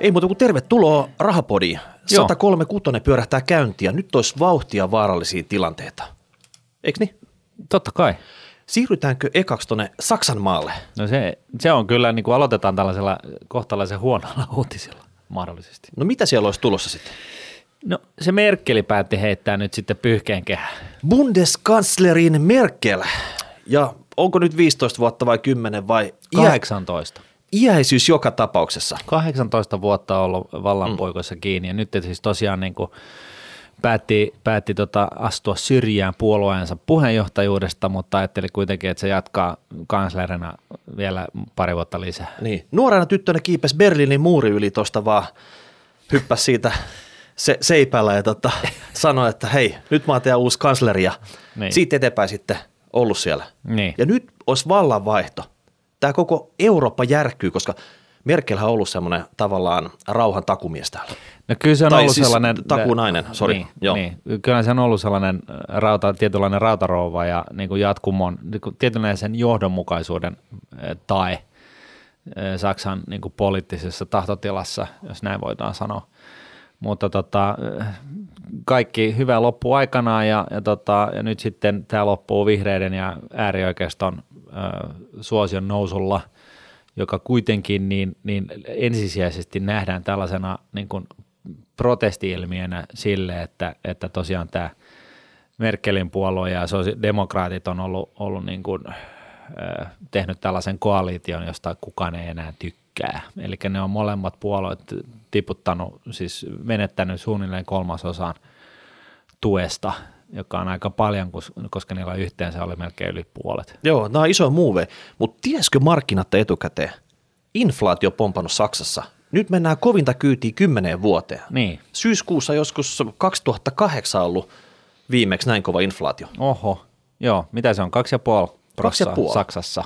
Ei muuta kuin tervetuloa Rahapodiin. 136 pyörähtää käyntiä. Nyt olisi vauhtia vaarallisia tilanteita. Eikö niin? Totta kai. Siirrytäänkö ekaksi tuonne Saksan maalle? No se, se on kyllä, niin kuin aloitetaan tällaisella kohtalaisen huonolla uutisilla mahdollisesti. No mitä siellä olisi tulossa sitten? No se Merkeli päätti heittää nyt sitten pyyhkeen kehään. Bundeskanslerin Merkel. Ja onko nyt 15 vuotta vai 10 vai? Iä, 18. iäisyys joka tapauksessa. 18 vuotta ollut vallanpoikoissa kiinni ja nyt siis tosiaan niin kuin päätti, päätti tota astua syrjään puolueensa puheenjohtajuudesta, mutta ajatteli kuitenkin, että se jatkaa kanslerina vielä pari vuotta lisää. Niin. Nuorena tyttönä kiipesi Berliinin muuri yli tuosta vaan, hyppäsi siitä se, seipällä ja tota, sanoi, että hei, nyt mä oon teidän uusi kansleri ja Niin. siitä eteenpäin sitten ollut siellä. Niin. Ja nyt olisi vallanvaihto. Tämä koko Eurooppa järkkyy, koska Merkelhän on ollut semmoinen tavallaan rauhan takumies täällä. No kyllä se on Tai ollut siis sellainen... takunainen, sori, Niin, joo. niin, kyllä se on ollut sellainen rauta, tietynlainen rautarouva ja niin kuin jatkumon, niin kuin tietynlaisen johdonmukaisuuden eh, tae eh, Saksan niin kuin poliittisessa tahtotilassa, jos näin voidaan sanoa. Mutta tota, kaikki hyvä loppuu aikanaan ja, ja, tota, ja nyt sitten tämä loppuu vihreiden ja äärioikeiston äh, suosion nousulla, joka kuitenkin niin, niin ensisijaisesti nähdään tällaisena niin kuin protestiilmiönä sille, että, että tosiaan tämä Merkelin puolue ja demokraatit on ollut, ollut niin kuin, äh, tehnyt tällaisen koalition, josta kukaan ei enää tykkää. Eli ne on molemmat puolueet tiputtanut, siis menettänyt suunnilleen kolmasosan tuesta, joka on aika paljon, kos- koska niillä yhteensä oli melkein yli puolet. Joo, nämä on iso muuve, mutta tieskö markkinat etukäteen? Inflaatio pompannut Saksassa. Nyt mennään kovinta kyytiä kymmeneen vuoteen. Niin, Syyskuussa joskus 2008 ollut viimeksi näin kova inflaatio. oho, joo, mitä se on, kaksi ja puoli Kaksi ja prossaa puoli. Saksassa.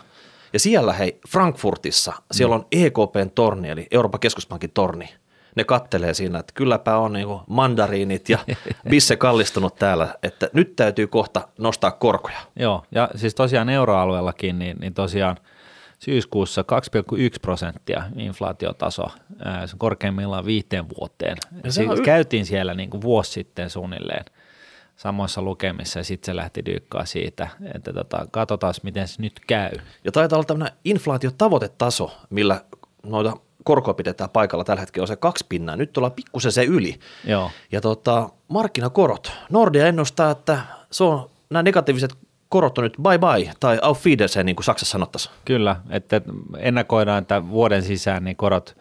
Ja siellä hei, Frankfurtissa, siellä on EKPn torni, eli Euroopan keskuspankin torni. Ne kattelee siinä, että kylläpä on niinku mandariinit ja bisse kallistunut täällä, että nyt täytyy kohta nostaa korkoja. Joo, ja siis tosiaan euroalueellakin, niin, niin tosiaan syyskuussa 2,1 prosenttia inflaatiotaso, se on korkeimmillaan viiteen vuoteen. Ja se Si- on käytiin siellä niin kuin vuosi sitten suunnilleen samoissa lukemissa ja sitten se lähti dyykkaa siitä, että tota, katsotaan miten se nyt käy. Ja taitaa olla tämmöinen inflaatiotavoitetaso, millä noita korkoa pidetään paikalla tällä hetkellä on se kaksi pinnaa. Nyt ollaan pikkusen se yli. Joo, Ja tota, markkinakorot. Nordea ennustaa, että se on, nämä negatiiviset korot on nyt bye bye, tai auf Wiedersehen, niin kuin Saksassa sanottaisiin. kyllä, että ennakoidaan, että vuoden sisään niin korot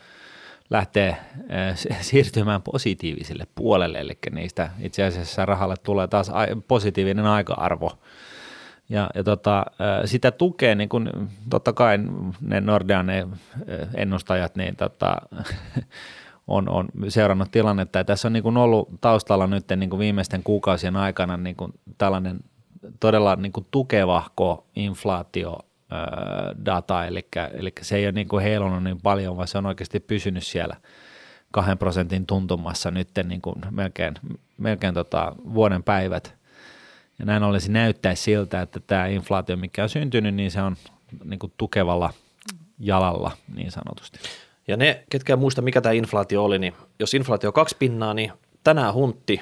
lähtee äh, s- siirtymään positiiviselle puolelle, eli niistä itse asiassa rahalle tulee taas positiivinen aika-arvo. Ja, ja tota, äh, sitä tukee, niin kun, totta kai ne Nordean ne äh, ennustajat, niin tota, on, on seurannut tilannetta. Ja tässä on niin kun ollut taustalla nyt niin kun viimeisten kuukausien aikana niin kun tällainen todella niin kun tukevahko inflaatio data, eli, eli se ei ole niin kuin heilunut niin paljon, vaan se on oikeasti pysynyt siellä kahden prosentin tuntumassa nyt niin kuin melkein, melkein tota vuoden päivät. Ja näin ollen se näyttäisi siltä, että tämä inflaatio, mikä on syntynyt, niin se on niin kuin tukevalla jalalla niin sanotusti. Ja ne, ketkä ei muista, mikä tämä inflaatio oli, niin jos inflaatio on kaksi pinnaa, niin tänään huntti,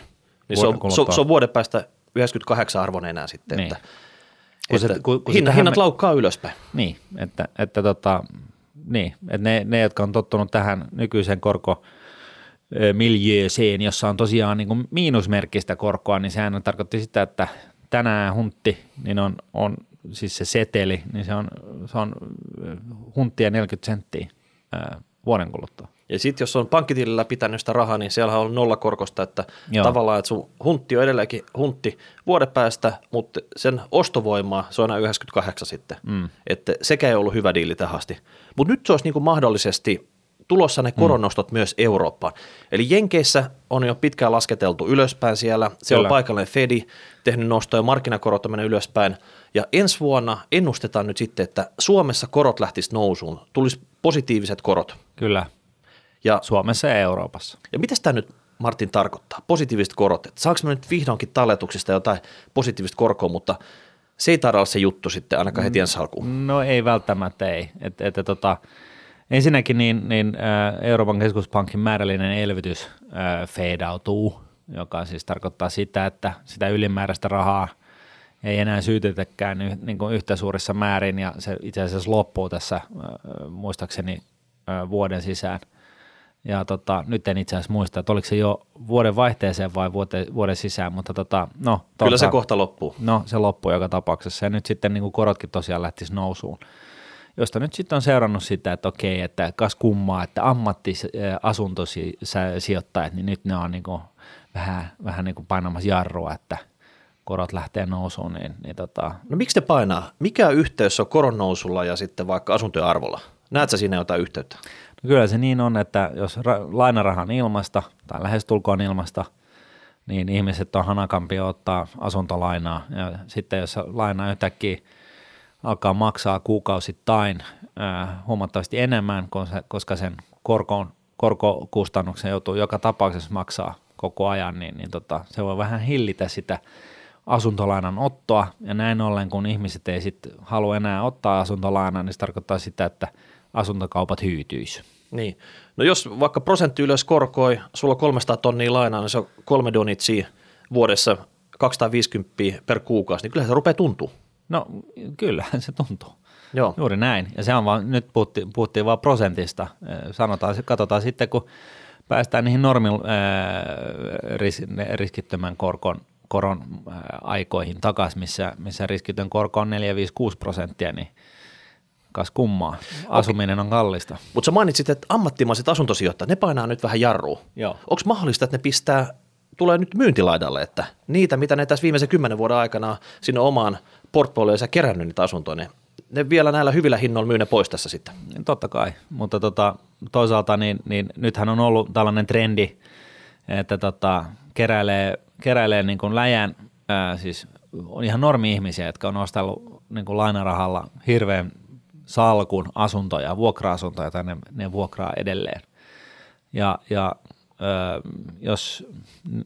niin se on, se, se on vuoden päästä 98 arvon enää sitten. Niin. Että, Kun se- että kun- kun se hinna, tähän hinnat me- laukkaa ylöspäin. Niin, että, että, tota, niin, että ne, ne, jotka on tottunut tähän nykyiseen korko miljööseen, jossa on tosiaan niin kuin miinusmerkkistä korkoa, niin sehän tarkoitti sitä, että tänään huntti, niin on, on siis se seteli, niin se on, se on hunttia 40 senttiä vuoden kuluttua. Ja sitten jos on pankkitilillä pitänyt sitä rahaa, niin siellä on nolla korkosta, että Joo. tavallaan, että sun huntti on edelleenkin huntti vuoden päästä, mutta sen ostovoimaa se on enää 98 sitten. Mm. Että sekä ei ollut hyvä diili tähän asti. Mutta nyt se olisi niinku mahdollisesti tulossa ne koronnostot mm. myös Eurooppaan. Eli Jenkeissä on jo pitkään lasketeltu ylöspäin siellä. Se on Kyllä. paikallinen Fedi tehnyt nostoja, markkinakorot on mennyt ylöspäin. Ja ensi vuonna ennustetaan nyt sitten, että Suomessa korot lähtis nousuun. Tulisi positiiviset korot. Kyllä, Ja Suomessa ja Euroopassa. ja mitä tämä nyt Martin tarkoittaa? Positiiviset korot. Et saanko me nyt vihdoinkin talletuksista jotain positiivista korkoa, mutta se ei taida olla se juttu sitten ainakaan heti ensi alkuun. No ei välttämättä ei. Et, et, tota, Ensinnäkin niin, niin Euroopan keskuspankin määrällinen elvytys feidautuu, joka siis tarkoittaa sitä, että sitä ylimääräistä rahaa ei enää syytetäkään niin kuin yhtä suurissa määrin ja se itse asiassa loppuu tässä muistaakseni vuoden sisään. Ja tota, nyt en itse asiassa muista, että oliko se jo vuoden vaihteeseen vai vuoden, vuoden sisään, mutta tota, no. Kyllä tota, se kohta loppuu. No se loppuu joka tapauksessa ja nyt sitten niin kuin korotkin tosiaan lähtisi nousuun josta nyt sitten on seurannut sitä, että okei, että kas kummaa, että ammattiasuntosijoittajat, niin nyt ne on niin kuin vähän, vähän niin kuin painamassa jarrua, että korot lähtee nousuun. Niin, niin tota. No miksi te painaa? Mikä yhteys on koron nousulla ja sitten vaikka asuntojen arvolla? Näetkö siinä jotain yhteyttä? No kyllä se niin on, että jos ra- lainarahan ilmasta tai lähestulkoon ilmasta, niin ihmiset on hanakampia ottaa asuntolainaa. Ja sitten jos laina yhtäkkiä alkaa maksaa kuukausittain äh, huomattavasti enemmän, koska sen korkoon, korkokustannuksen joutuu joka tapauksessa maksaa koko ajan, niin, niin tota, se voi vähän hillitä sitä asuntolainan ottoa, ja näin ollen, kun ihmiset ei sitten halua enää ottaa asuntolainaa, niin se tarkoittaa sitä, että asuntokaupat hyytyisi. Niin. No jos vaikka prosentti ylös korkoi, sulla on 300 tonnia lainaa, niin se on kolme donitsia vuodessa 250 per kuukausi, niin kyllä se rupeaa tuntua. No kyllä, se tuntuu. Joo. Juuri näin. Ja se on vaan, nyt puhuttiin, puhuttiin vaan prosentista. Sanotaan, katsotaan sitten, kun päästään niihin normin äh, ris, riskittömän korkon, koron äh, aikoihin takaisin, missä, missä riskitön korko on 4-5-6 prosenttia, niin kas kummaa. Asuminen on kallista. Mutta sä mainitsit, että ammattimaiset asuntosijoittajat, ne painaa nyt vähän jarrua. Onko mahdollista, että ne pistää tulee nyt myyntilaidalle, että niitä, mitä ne tässä viimeisen kymmenen vuoden aikana sinne omaan portfolioonsa kerännyt niitä asuntoja, ne, ne vielä näillä hyvillä hinnoilla myy ne pois tässä sitten. Totta kai, mutta tota, toisaalta niin, niin nythän on ollut tällainen trendi, että tota, keräilee, keräilee niin kuin läjän, ää, siis on ihan normi-ihmisiä, jotka on ostellut niin kuin lainarahalla hirveän salkun asuntoja, vuokra-asuntoja, tai ne, ne vuokraa edelleen. Ja, ja jos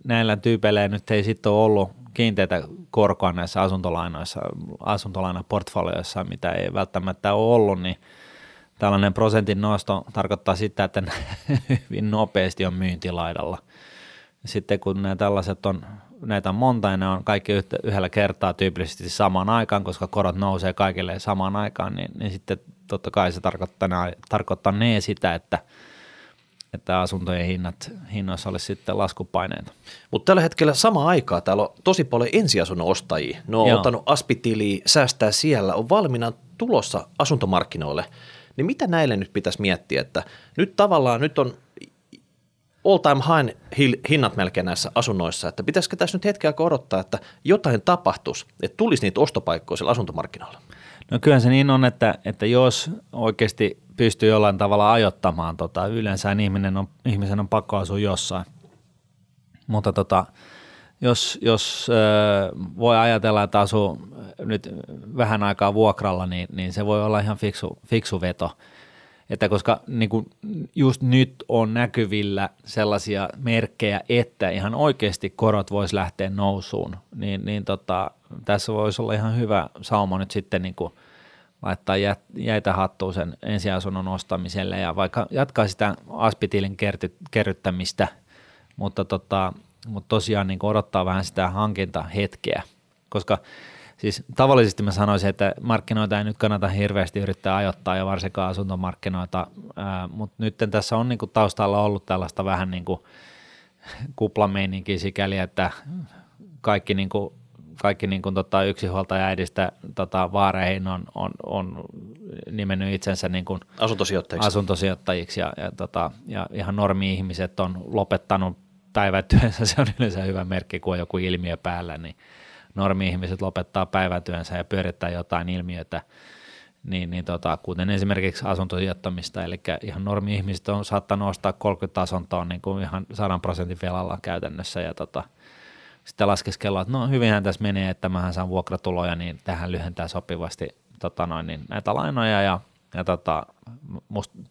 näillä tyypeillä nyt ei sitten ole ollut kiinteitä korkoa näissä asuntolainoissa, asuntolainaportfolioissa, mitä ei välttämättä ole ollut, niin tällainen prosentin nosto tarkoittaa sitä, että hyvin nopeasti on myyntilaidalla. Sitten kun nämä tällaiset on, näitä on monta ja ne on kaikki yhdellä kertaa tyypillisesti samaan aikaan, koska korot nousee kaikille samaan aikaan, niin, niin sitten totta kai se tarkoittaa, tarkoittaa ne sitä, että – että asuntojen hinnat, hinnoissa olisi sitten laskupaineita. Mutta tällä hetkellä sama aikaa täällä on tosi paljon ensiasunnon ostajia. Ne on Joo. ottanut aspitiliä, säästää siellä, on valmiina tulossa asuntomarkkinoille. Niin mitä näille nyt pitäisi miettiä, että nyt tavallaan nyt on all time high hinnat melkein näissä asunnoissa, että pitäisikö tässä nyt hetkeä odottaa, että jotain tapahtuisi, että tulisi niitä ostopaikkoja siellä asuntomarkkinoilla? No kyllä se niin on, että, että jos oikeasti pystyy jollain tavalla ajottamaan, tota, yleensä ihminen on, ihmisen on pakko asua jossain, mutta tota, jos, jos äh, voi ajatella, että asuu nyt vähän aikaa vuokralla, niin, niin se voi olla ihan fiksu, fiksu veto. Että koska niin kuin just nyt on näkyvillä sellaisia merkkejä, että ihan oikeasti korot voisi lähteä nousuun, niin, niin tota, tässä voisi olla ihan hyvä sauma nyt sitten niin kuin laittaa jäitä hattuun sen ensiasunnon ostamiselle ja vaikka jatkaa sitä aspitilin kerryttämistä, mutta, tota, mutta tosiaan niin odottaa vähän sitä hankintahetkeä, koska siis tavallisesti mä sanoisin, että markkinoita ei nyt kannata hirveästi yrittää ajoittaa ja varsinkaan asuntomarkkinoita, mutta nyt tässä on niin kuin taustalla ollut tällaista vähän niin kuin kuplameininkiä sikäli, että kaikki niin kuin kaikki niin kuin, tota, yksinhuoltaja äidistä tota, vaareihin on, on, on nimennyt itsensä niin kuin asuntosijoittajiksi, asuntosijoittajiksi ja, ja, tota, ja ihan normi-ihmiset on lopettanut päivätyönsä, se on yleensä hyvä merkki, kun on joku ilmiö päällä, niin normi-ihmiset lopettaa päivätyönsä ja pyörittää jotain ilmiötä, niin, niin tota, kuten esimerkiksi asuntosijoittamista, eli ihan normi-ihmiset on saattanut ostaa 30 asuntoa niin kuin ihan 100 prosentin velalla käytännössä, ja tota, sitten laskeskellaan, että no hyvinhän tässä menee, että mähän saan vuokratuloja, niin tähän lyhentää sopivasti tota noin, niin näitä lainoja. Ja, ja tota,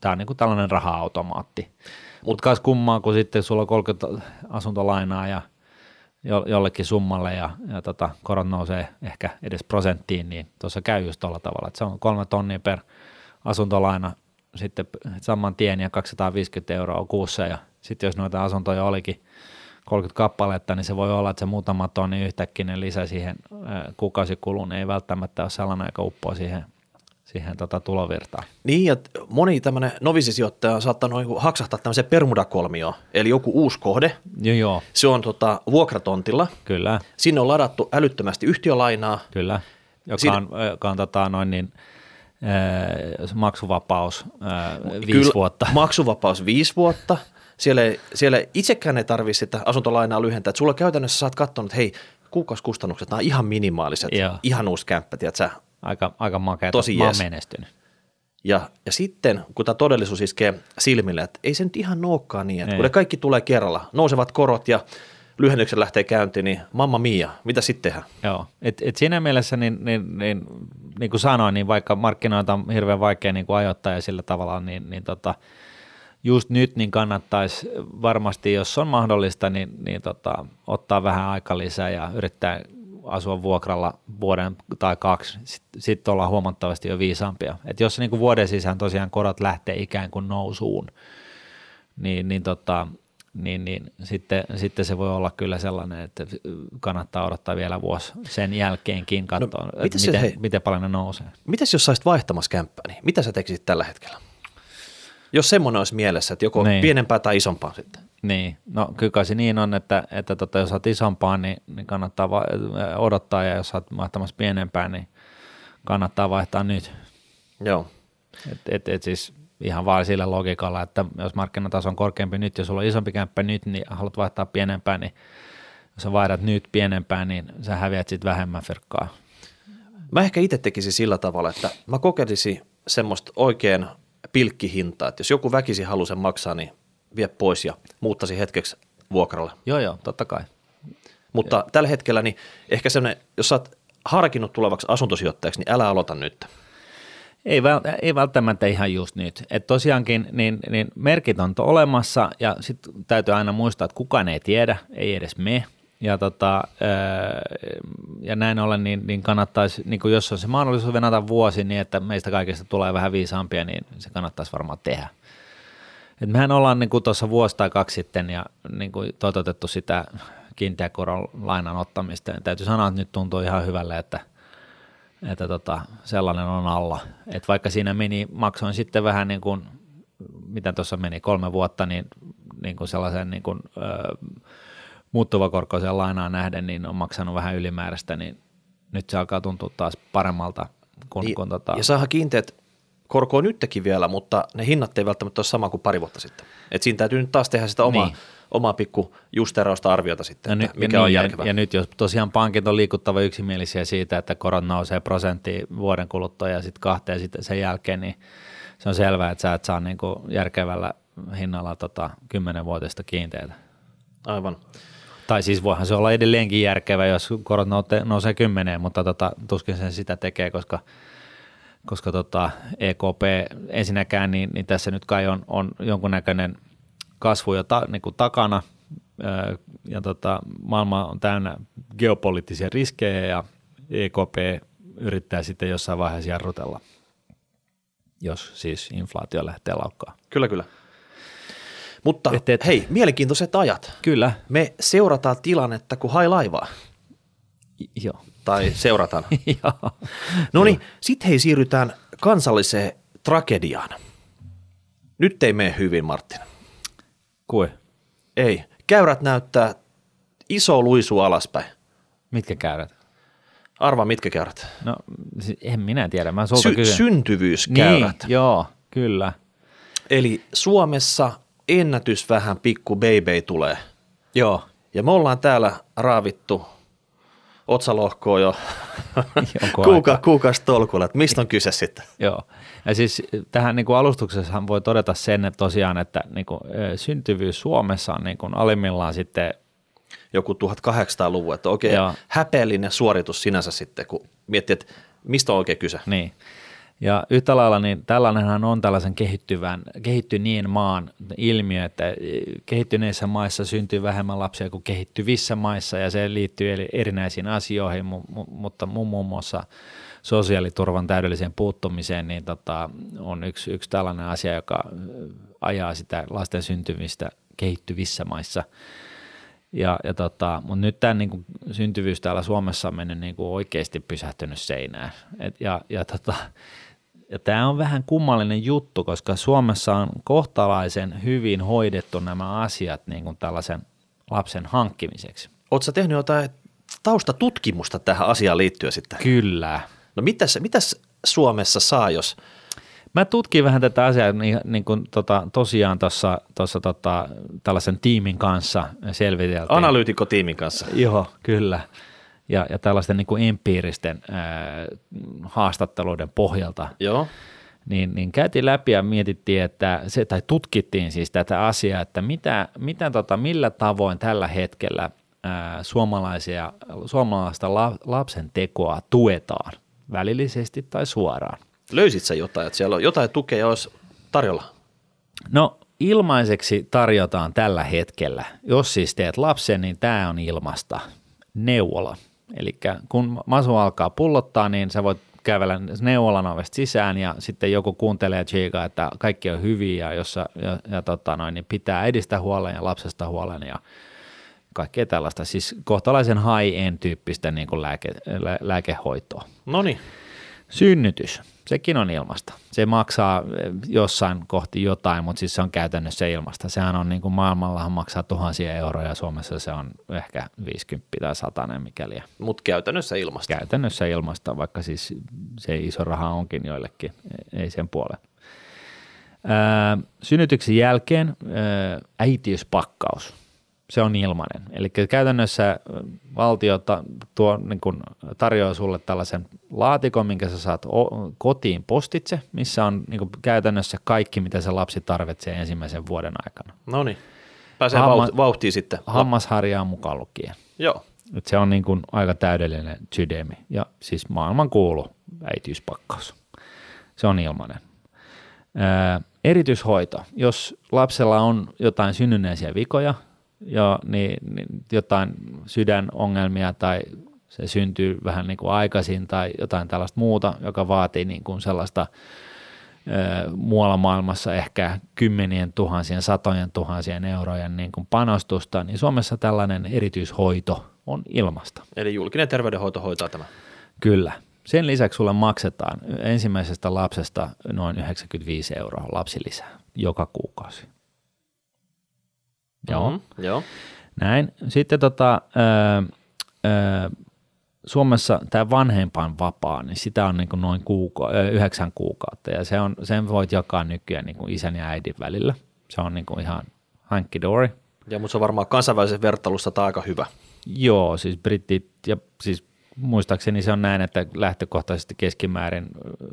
tämä on niinku tällainen raha-automaatti. Mutta kummaa, kun sitten sulla on 30 asuntolainaa ja jo, jollekin summalle ja, ja tota, korot nousee ehkä edes prosenttiin, niin tuossa käy just tuolla tavalla, että se on kolme tonnia per asuntolaina sitten saman tien ja 250 euroa kuussa ja sitten jos noita asuntoja olikin 30 kappaletta, niin se voi olla, että se muutama tonni yhtäkkiä lisä siihen kuukausikuluun ei välttämättä ole sellainen, joka uppoaa siihen, siihen tota tulovirtaan. Niin, ja moni tämmöinen novisisijoittaja on saattanut niinku haksahtaa tämmöisen permudakolmioon, eli joku uusi kohde. Joo, joo. Se on tota, vuokratontilla. Kyllä. Sinne on ladattu älyttömästi yhtiölainaa. Kyllä, joka Siin... on, joka on tota, noin niin, maksuvapaus viisi Kyllä, vuotta. maksuvapaus viisi vuotta – siellä, siellä itsekään ei tarvitse sitä asuntolainaa lyhentää, että sulla käytännössä saat katsonut, että hei, kuukausikustannukset, nämä on ihan minimaaliset, Joo. ihan uusi kämppä, tiedätkö? Aika, aika makea, Tosi mä menestynyt. Ja, ja sitten, kun tämä todellisuus iskee silmille, että ei se nyt ihan nookkaan niin, että ei. kun ne kaikki tulee kerralla, nousevat korot ja lyhennyksen lähtee käyntiin, niin mamma mia, mitä sitten tehdään? Joo, et, et siinä mielessä, niin, niin, niin, niin kuin sanoin, niin vaikka markkinoita on hirveän vaikea niin kuin ajoittaa ja sillä tavalla, niin, niin tota, just nyt niin kannattaisi varmasti, jos on mahdollista, niin, niin tota, ottaa vähän aika lisää ja yrittää asua vuokralla vuoden tai kaksi, sitten sit ollaan huomattavasti jo viisaampia. Et jos niin kuin vuoden sisään tosiaan korot lähtee ikään kuin nousuun, niin, niin, tota, niin, niin sitten, sitten se voi olla kyllä sellainen, että kannattaa odottaa vielä vuosi sen jälkeenkin katsoa, no, miten, se, miten paljon ne nousee. Mitäs jos saisit vaihtamassa kämppää, niin mitä sä tekisit tällä hetkellä? Jos semmoinen olisi mielessä, että joko niin. pienempää tai isompaa sitten. Niin, no kyllä se niin on, että, että tota, jos olet isompaa, niin, niin kannattaa va- odottaa ja jos olet vaihtamassa pienempää, niin kannattaa vaihtaa nyt. Joo. Et, et, et siis ihan vaan sillä logiikalla, että jos markkinataso on korkeampi nyt ja sulla on isompi kämppä nyt, niin haluat vaihtaa pienempään, niin jos sä vaihdat nyt pienempään, niin sä häviät sitten vähemmän firkkaa. Mä ehkä itse tekisin sillä tavalla, että mä kokeilisin semmoista oikein pilkkihinta, että jos joku väkisi haluaa sen maksaa, niin vie pois ja muuttaisi hetkeksi vuokralle. Joo, joo, totta kai. Mutta ja. tällä hetkellä, niin ehkä semmoinen, jos sä oot harkinnut tulevaksi asuntosijoittajaksi, niin älä aloita nyt. Ei, ei välttämättä ihan just nyt. Et tosiaankin niin, niin merkit on olemassa ja sitten täytyy aina muistaa, että kukaan ei tiedä, ei edes me, ja, tota, ja näin ollen, niin, niin kannattaisi, niin kuin jos on se mahdollisuus venata vuosi niin, että meistä kaikista tulee vähän viisaampia, niin se kannattaisi varmaan tehdä. Et mehän ollaan niin tuossa vuosi tai kaksi sitten ja niin kuin toteutettu sitä kiinteäkoron lainan ottamista. Ja täytyy sanoa, että nyt tuntuu ihan hyvälle, että, että tota, sellainen on alla. Et vaikka siinä meni, maksoin sitten vähän niin kuin, mitä tuossa meni, kolme vuotta, niin, niin kuin sellaisen niin kuin, öö, muuttuvakorkoiseen lainaan nähden, niin on maksanut vähän ylimääräistä, niin nyt se alkaa tuntua taas paremmalta. Kun, niin, kun tota... Ja saahan kiinteät korkoa nytkin vielä, mutta ne hinnat ei välttämättä ole sama kuin pari vuotta sitten. Et siinä täytyy nyt taas tehdä sitä omaa, niin. omaa pikku justerausta arviota sitten, no, että mikä niin, on järkevää. Ja, ja nyt jos tosiaan pankit on liikuttava yksimielisiä siitä, että korot nousee prosentti vuoden kuluttua ja sitten kahteen sitten sen jälkeen, niin se on selvää, että sä et saa niin kuin järkevällä hinnalla tota, kymmenenvuotista kiinteitä. Aivan. Tai siis voihan se olla edelleenkin järkevä, jos korot nousee kymmeneen, mutta tota, tuskin sen sitä tekee, koska, koska tota EKP ensinnäkään, niin, niin tässä nyt kai on, on jonkunnäköinen kasvu jo ta, niin kuin takana, ja tota, maailma on täynnä geopoliittisia riskejä, ja EKP yrittää sitten jossain vaiheessa jarrutella, jos siis inflaatio lähtee laukkaan. Kyllä, kyllä. Mutta et, et, hei, mielenkiintoiset ajat. Kyllä. Me seurataan tilannetta kuin hai laivaa. Joo. Tai seurataan. No niin, sitten hei siirrytään kansalliseen tragediaan. Nyt ei mene hyvin, Martin. Kui? Ei. Käyrät näyttää iso luisu alaspäin. Mitkä käyrät? Arva, mitkä käyrät? No, en minä tiedä. Mä Sy- syntyvyyskäyrät. Niin, joo, kyllä. Eli Suomessa ennätys vähän pikku baby tulee. Joo. Ja me ollaan täällä raavittu otsalohkoa jo kuuka, kuukausi tolkulla, että mistä on kyse sitten? Joo, ja siis tähän niin kuin alustuksessa voi todeta sen, että tosiaan, että niin kuin, syntyvyys Suomessa on niin kuin alimmillaan sitten joku 1800-luvun, että oikein Joo. häpeällinen suoritus sinänsä sitten, kun miettii, että mistä on oikein kyse. Niin, ja yhtä lailla niin tällainenhan on tällaisen kehittyvän, kehittyneen maan ilmiö, että kehittyneissä maissa syntyy vähemmän lapsia kuin kehittyvissä maissa ja se liittyy erinäisiin asioihin, mutta muun muassa sosiaaliturvan täydelliseen puuttumiseen, niin tota, on yksi, yksi tällainen asia, joka ajaa sitä lasten syntymistä kehittyvissä maissa. Ja, ja tota, mutta nyt tämä niin syntyvyys täällä Suomessa on mennyt niin kuin oikeasti pysähtynyt seinään. Et, ja, ja, tota, ja tämä on vähän kummallinen juttu, koska Suomessa on kohtalaisen hyvin hoidettu nämä asiat niin kuin tällaisen lapsen hankkimiseksi. Oletko tehnyt jotain taustatutkimusta tähän asiaan liittyen sitten? Kyllä. No mitäs, mitäs Suomessa saa, jos – Mä tutkin vähän tätä asiaa niin, niin kuin, tota, tosiaan tuossa tota, tällaisen tiimin kanssa selviteltiin. Analyytikkotiimin kanssa. Joo, kyllä. Ja, ja tällaisten niin kuin empiiristen ää, haastatteluiden pohjalta. Joo. Niin, niin käytiin läpi ja mietittiin, että se, tai tutkittiin siis tätä asiaa, että mitä, mitä tota, millä tavoin tällä hetkellä ää, suomalaisia, suomalaista la, lapsen tekoa tuetaan välillisesti tai suoraan. Löysit sä jotain, että siellä on jotain tukea olisi tarjolla? No ilmaiseksi tarjotaan tällä hetkellä, jos siis teet lapsen, niin tämä on ilmasta neuvola. Eli kun masu alkaa pullottaa, niin sä voit kävellä neuvolan ovesta sisään ja sitten joku kuuntelee Chigaa, että kaikki on hyviä ja, jossa, ja, ja tota noin, niin pitää edistää huolen ja lapsesta huolen ja kaikkea tällaista. Siis kohtalaisen high-end tyyppistä niin kuin lääke, lä, lääkehoitoa. No niin. Synnytys, sekin on ilmasta. Se maksaa eh, jossain kohti jotain, mutta siis se on käytännössä ilmasta. Sehän on niin kuin maailmallahan maksaa tuhansia euroja, Suomessa se on ehkä 50 tai 100, mikäli. Mutta käytännössä ilmasta. Käytännössä ilmasta, vaikka siis se iso raha onkin joillekin, ei sen puoleen. synnytyksen jälkeen äitiyspakkaus – se on ilmainen. Eli käytännössä valtio tuo, niin kuin, tarjoaa sulle tällaisen laatikon, minkä sä saat kotiin postitse, missä on niin kuin, käytännössä kaikki, mitä se lapsi tarvitsee ensimmäisen vuoden aikana. No niin, pääsee Hamma, vauhtiin sitten. Hammasharjaa mukaan lukien. Joo. Et se on niin kuin aika täydellinen sydämi ja siis maailman kuulu äitiyspakkaus. Se on ilmainen. Ää, erityishoito. Jos lapsella on jotain synnynnäisiä vikoja, jo, niin, niin jotain sydänongelmia tai se syntyy vähän niin kuin aikaisin tai jotain tällaista muuta, joka vaatii niin kuin sellaista ö, muualla maailmassa ehkä kymmenien tuhansien, satojen tuhansien eurojen niin kuin panostusta, niin Suomessa tällainen erityishoito on ilmasta. Eli julkinen terveydenhoito hoitaa tämä? Kyllä. Sen lisäksi sulle maksetaan ensimmäisestä lapsesta noin 95 euroa lapsilisää joka kuukausi. Joo. Mm-hmm, joo. Näin. Sitten tota, ö, ö, Suomessa tämä vanhempaan vapaa, niin sitä on niin kuin noin kuuka- yhdeksän kuukautta ja se on, sen voit jakaa nykyään niin kuin isän ja äidin välillä. Se on niin kuin ihan hankki dory. Ja mutta se on varmaan kansainvälisessä vertailussa tämä aika hyvä. Joo, siis britit ja siis muistaakseni se on näin, että lähtökohtaisesti keskimäärin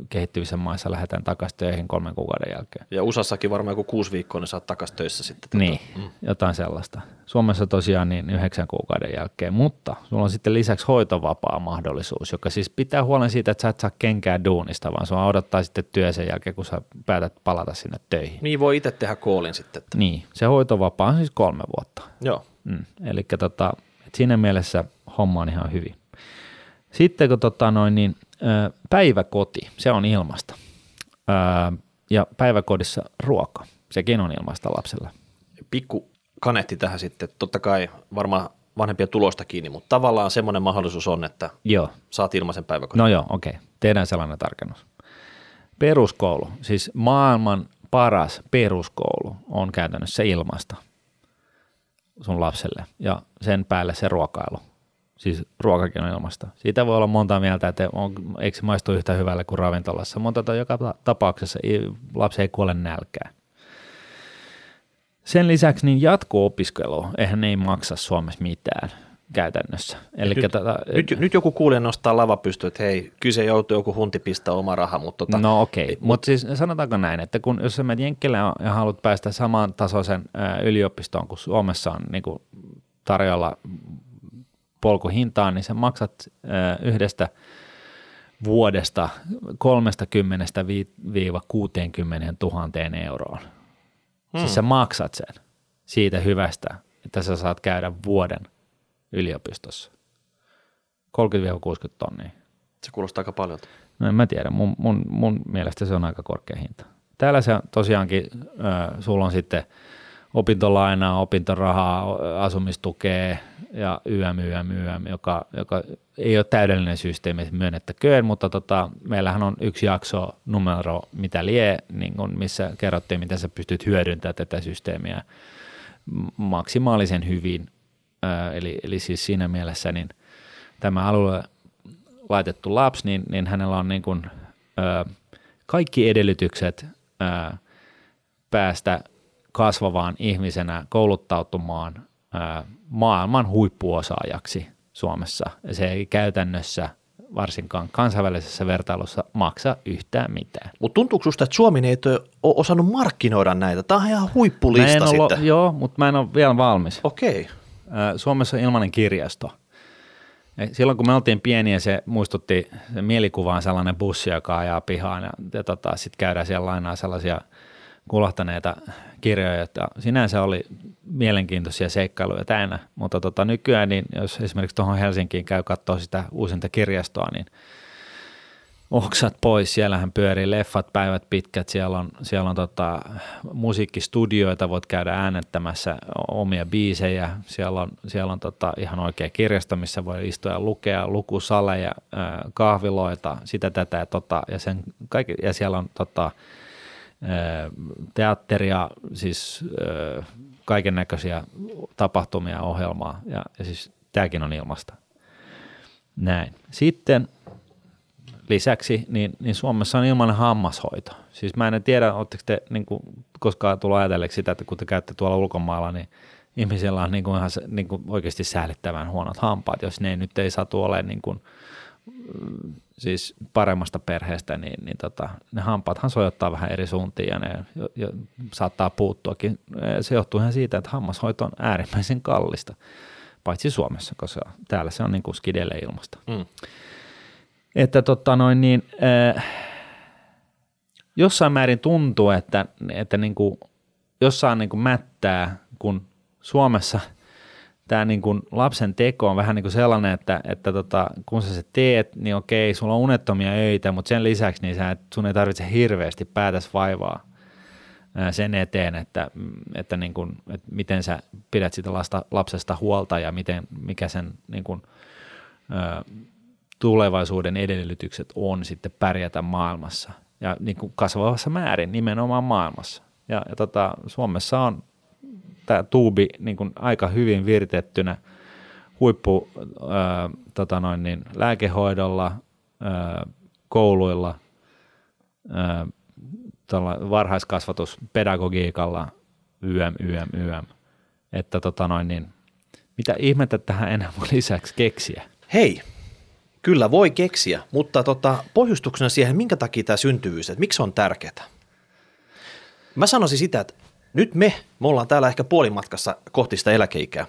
kehittyvissä maissa lähdetään takaisin töihin kolmen kuukauden jälkeen. Ja USAssakin varmaan joku kuusi viikkoa, niin saat takaisin töissä sitten. Niin, mm. jotain sellaista. Suomessa tosiaan niin yhdeksän kuukauden jälkeen, mutta sulla on sitten lisäksi hoitovapaa mahdollisuus, joka siis pitää huolen siitä, että sä et saa kenkää duunista, vaan sua odottaa sitten työ sen jälkeen, kun sä päätät palata sinne töihin. Niin voi itse tehdä koolin sitten. Että. Niin, se hoitovapaa on siis kolme vuotta. Joo. Mm. Eli tota, siinä mielessä homma on ihan hyvin. Sitten kun tota noin, niin, päiväkoti, se on ilmasta. Ja päiväkodissa ruoka, sekin on ilmasta lapsella. Pikku kanetti tähän sitten, totta kai varmaan vanhempien tulosta kiinni, mutta tavallaan semmoinen mahdollisuus on, että joo. saat ilmaisen päiväkodin. No joo, okei. Okay. Tehdään sellainen tarkennus. Peruskoulu, siis maailman paras peruskoulu on käytännössä ilmasta sun lapselle ja sen päälle se ruokailu Siis ruokakin on ilmasta. Siitä voi olla monta mieltä, että on, eikö se maistu yhtä hyvälle kuin ravintolassa, mutta tota, joka tapauksessa lapsi ei kuole nälkään. Sen lisäksi niin jatko-opiskelu, eihän ne ei maksa Suomessa mitään käytännössä. Elikkä nyt, tätä, nyt, nyt, joku kuulee nostaa lava pystyy, että hei, kyse joutuu joku hunti pistää oma raha, mutta tota, No okei, okay. mutta siis sanotaanko näin, että kun jos sä menet Jenkkille ja haluat päästä saman tasoisen yliopistoon kuin Suomessa on niin kuin tarjolla polkuhintaan, niin sä maksat yhdestä vuodesta 30-60 000 euroon. Hmm. Siis sä maksat sen siitä hyvästä, että sä saat käydä vuoden yliopistossa. 30-60 tonnia. Se kuulostaa aika paljon. No en mä tiedä, mun, mun, mun mielestä se on aika korkea hinta. Täällä se tosiaankin, äh, sulla on sitten opintolainaa, opintorahaa, asumistukea ja YM, YM, YM, joka, joka ei ole täydellinen systeemi, myönnettäköön, mutta tota, meillähän on yksi jakso numero, mitä lie, niin kun, missä kerrottiin, miten sä pystyt hyödyntämään tätä systeemiä maksimaalisen hyvin. Eli, eli siis siinä mielessä niin tämä alue laitettu lapsi, niin, niin hänellä on niin kuin, ö, kaikki edellytykset ö, päästä kasvavaan ihmisenä kouluttautumaan maailman huippuosaajaksi Suomessa. Ja se ei käytännössä varsinkaan kansainvälisessä vertailussa maksa yhtään mitään. Mutta tuntuuko sinusta, että Suomi ei ole osannut markkinoida näitä? Tämä on ihan huippulista sitten. Joo, mutta mä en ole vielä valmis. Okei. Okay. Suomessa on ilmainen kirjasto – Silloin kun me oltiin pieniä, se muistutti se mielikuvaan sellainen bussi, joka ajaa pihaan ja, ja tota, sitten käydään siellä lainaa sellaisia kulahtaneita kirjoja, että sinänsä oli mielenkiintoisia seikkailuja täynnä, mutta tota, nykyään, niin jos esimerkiksi tuohon Helsinkiin käy katsoa sitä uusinta kirjastoa, niin – oksat pois, siellähän pyörii leffat päivät pitkät, siellä on, siellä on tota, musiikkistudioita, voit käydä äänettämässä omia biisejä, siellä on, siellä on tota, ihan oikea kirjasto, missä voi istua ja lukea, lukusaleja, kahviloita, sitä tätä ja, tota, ja, sen, kaikki, ja siellä on tota, teatteria, siis kaiken näköisiä tapahtumia, ohjelmaa ja, ja siis tämäkin on ilmasta. Näin. Sitten lisäksi niin, niin Suomessa on ilmainen hammashoito. Siis mä en tiedä, oletteko te niin kuin, koskaan tullut ajatelleeksi sitä, että kun te käytte tuolla ulkomailla, niin ihmisillä on niin kuin ihan niin kuin oikeasti säällittävän huonot hampaat, jos ne nyt ei satu ole niin kuin, siis paremmasta perheestä, niin, niin tota, ne hampaathan sojottaa vähän eri suuntiin ja ne jo, jo, saattaa puuttuakin. Se johtuu ihan siitä, että hammashoito on äärimmäisen kallista, paitsi Suomessa, koska täällä se on niin kuin skidelle ilmasta. Mm että tota noin niin, äh, jossain määrin tuntuu, että, että niin kuin, jossain niin kuin mättää, kun Suomessa tämä niin kuin lapsen teko on vähän niin kuin sellainen, että, että tota, kun sä se teet, niin okei, sulla on unettomia öitä, mutta sen lisäksi niin sä, sun ei tarvitse hirveästi päätäs vaivaa sen eteen, että, että, niin kuin, että miten sä pidät sitä lasta, lapsesta huolta ja miten, mikä sen niin kuin, tulevaisuuden edellytykset on sitten pärjätä maailmassa ja niin kuin kasvavassa määrin nimenomaan maailmassa. Ja, ja tota, Suomessa on tämä tuubi niin kuin aika hyvin viritettynä huippu ää, tota noin niin, lääkehoidolla, ää, kouluilla, ää, varhaiskasvatuspedagogiikalla, YM, YM, YM. Että tota noin niin, mitä ihmettä tähän enää voi lisäksi keksiä? Hei, Kyllä voi keksiä, mutta tota, pohjustuksena siihen, minkä takia tämä syntyvyys, että miksi se on tärkeää? Mä sanoisin sitä, että nyt me, me ollaan täällä ehkä puolimatkassa kohti sitä eläkeikää,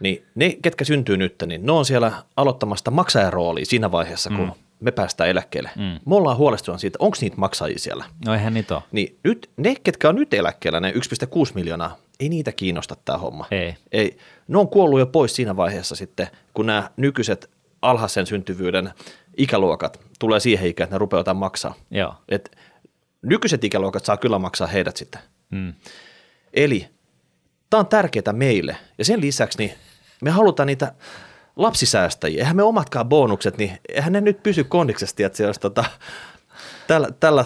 niin ne, ketkä syntyy nyt, niin ne on siellä aloittamasta maksajaroolia siinä vaiheessa, kun mm. me päästään eläkkeelle. Mm. Me ollaan huolestuneet siitä, onko niitä maksajia siellä. No eihän niitä ole. Niin nyt ne, ketkä on nyt eläkkeellä, ne 1,6 miljoonaa, ei niitä kiinnosta tämä homma. Ei. ei. Ne on kuollut jo pois siinä vaiheessa sitten, kun nämä nykyiset alhaisen syntyvyyden ikäluokat tulee siihen ikään, että ne rupeaa maksaa. Joo. Et nykyiset ikäluokat saa kyllä maksaa heidät sitten. Mm. Eli tämä on tärkeää meille. Ja sen lisäksi niin me halutaan niitä lapsisäästäjiä. Eihän me omatkaan bonukset, niin eihän ne nyt pysy kondiksesti, että se olisi tota, tällä, tällä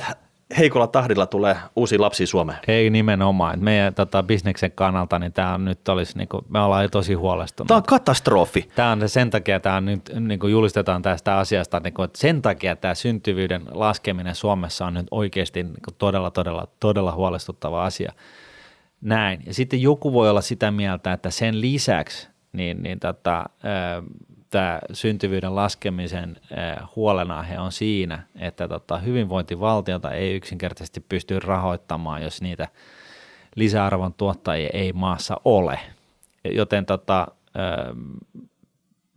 heikolla tahdilla tulee uusi lapsi Suomeen. Ei nimenomaan. Meidän tota, bisneksen kannalta niin tämä nyt olisi, niin kuin, me ollaan tosi huolestuneita. Tämä on katastrofi. Tämä on sen takia, tämä on nyt niin kuin julistetaan tästä asiasta, niin kuin, että sen takia tämä syntyvyyden laskeminen Suomessa on nyt oikeasti niin kuin todella, todella, todella huolestuttava asia. Näin. Ja sitten joku voi olla sitä mieltä, että sen lisäksi niin, niin tota, tämä syntyvyyden laskemisen huolenaihe on siinä, että tota, hyvinvointivaltiota ei yksinkertaisesti pysty rahoittamaan, jos niitä lisäarvon tuottajia ei maassa ole. Joten tota,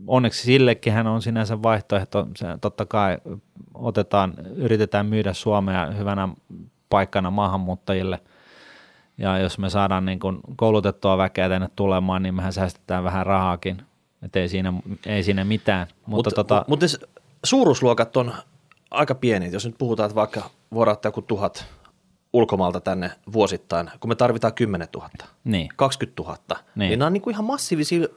onneksi sillekin hän on sinänsä vaihtoehto. Se, totta kai otetaan, yritetään myydä Suomea hyvänä paikkana maahanmuuttajille. Ja jos me saadaan niin kuin koulutettua väkeä tänne tulemaan, niin mehän säästetään vähän rahaakin – että ei siinä, ei siinä mitään. Mutta, Mut, tota, mutta suuruusluokat on aika pieni. Jos nyt puhutaan, että vaikka voidaan ottaa joku tuhat ulkomaalta tänne vuosittain, kun me tarvitaan 10 000, Niin. 20 000, niin, Niin. nämä on niin kuin ihan massiivisia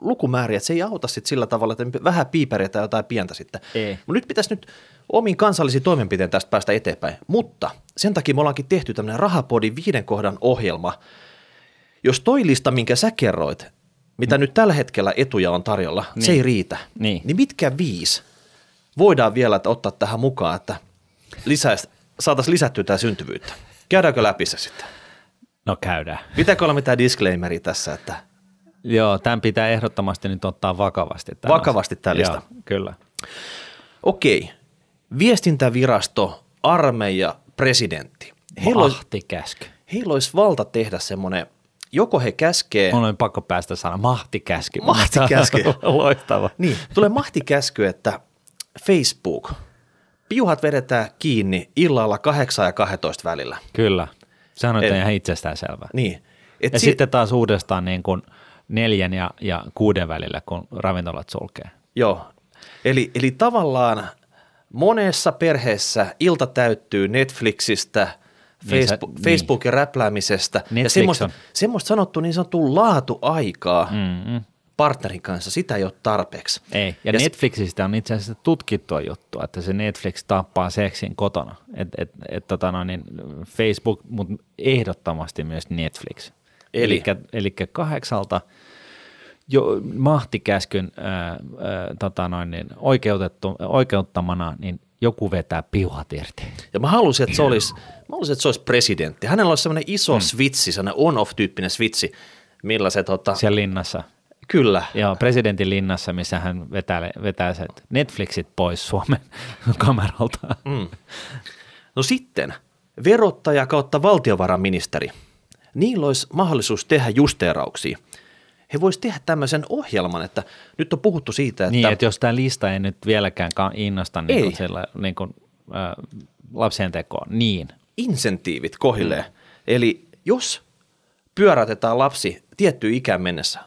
lukumääriä, että se ei auta sit sillä tavalla, että vähän piiperiä tai jotain pientä sitten. Ei. Mut nyt pitäisi nyt omiin kansallisiin toimenpiteen tästä päästä eteenpäin, mutta sen takia me ollaankin tehty tämmöinen Rahapodin viiden kohdan ohjelma, jos toi lista, minkä sä kerroit, mitä nyt tällä hetkellä etuja on tarjolla, niin. se ei riitä, Niin. niin mitkä viisi voidaan vielä ottaa tähän mukaan, että saataisiin lisättyä tämä syntyvyyttä? Käydäänkö läpi se sitten? No käydään. Pitääkö olla mitään disclaimeria tässä, että Joo, tämän pitää ehdottomasti nyt ottaa vakavasti. Tämä Vakavasti tämä lista. Joo, kyllä. okei, viestintävirasto, armeija, presidentti. Heillä olisi, heillä olisi valta tehdä semmoinen, joko he käskee, on pakko päästä sana mahtikäsky. Mahtikäsky. Loistava. niin, tulee mahtikäsky, että Facebook, piuhat vedetään kiinni illalla 8 ja 12 välillä. Kyllä. Sehän on ihan itsestään Niin. Et Ja si- sitten taas uudestaan niin kuin neljän ja, ja kuuden välillä, kun ravintolat sulkee. Joo, eli, eli tavallaan monessa perheessä ilta täyttyy Netflixistä, Niin sä- Facebook, niin. Facebookin räpläämisestä ja Netflix semmoista, on- semmoista sanottu niin sanottu laatuaikaa Mm-mm. partnerin kanssa, sitä ei ole tarpeeksi. Ei. Ja, Ja ja Netflixistä on itse asiassa tutkittua juttua, että se Netflix tappaa seksin kotona. Et, et, et, tota no, niin Facebook, mutta ehdottomasti myös Netflix. Eli? Eli kahdeksalta jo mahtikäskyn ää, ää, tota noin, niin oikeutettu, oikeuttamana, niin joku vetää piuhat irti. Ja mä halusin, että se olisi, mä halusin, että se olisi presidentti. Hänellä olisi semmoinen iso mm. switchi, semmoinen on-off-tyyppinen switchi, millä se tota, Siellä linnassa. kyllä, Joo, presidentin linnassa, missä hän vetää, vetää se Netflixit pois Suomen kameralta. Mm. No sitten verottaja kautta valtiovarainministeri. Niillä olisi mahdollisuus tehdä justeerauksia. He voisivat tehdä tämmöisen ohjelman, että nyt on puhuttu siitä, että, Niin, että jos tämä lista ei nyt vieläkään innosta niin kuin sillä, niin kuin, äh, lapsien tekoa, niin. insentiivit kohilleen. Mm. Eli jos pyörätetään lapsi tiettyyn ikään mennessä,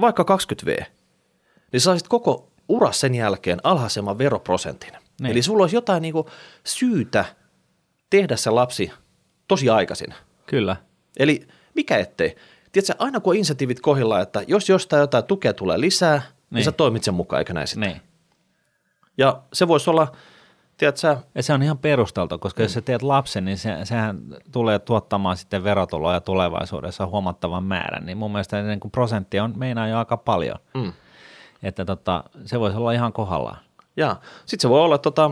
vaikka 20V, niin saisit koko uras sen jälkeen alhaisemman veroprosentin. Niin. Eli sulla olisi jotain niinku syytä tehdä se lapsi tosi aikaisin. Kyllä. Eli mikä ettei. Tiedätkö, aina kun on insentiivit kohdilla, että jos jostain jotain tukea tulee lisää, niin, niin Niin. sä toimit sen mukaan, eikö näin sitten? Niin. Ja se voisi olla, tiedätkö, Ja se on ihan perusteltu, koska mm. jos sä teet lapsen, niin se, sehän tulee tuottamaan sitten verotuloja tulevaisuudessa huomattavan määrän. Niin mun mielestä niin kuin prosentti on meinaa jo aika paljon. mm. Että tota, se voisi olla ihan kohdallaan. Ja sitten se voi olla, että tota,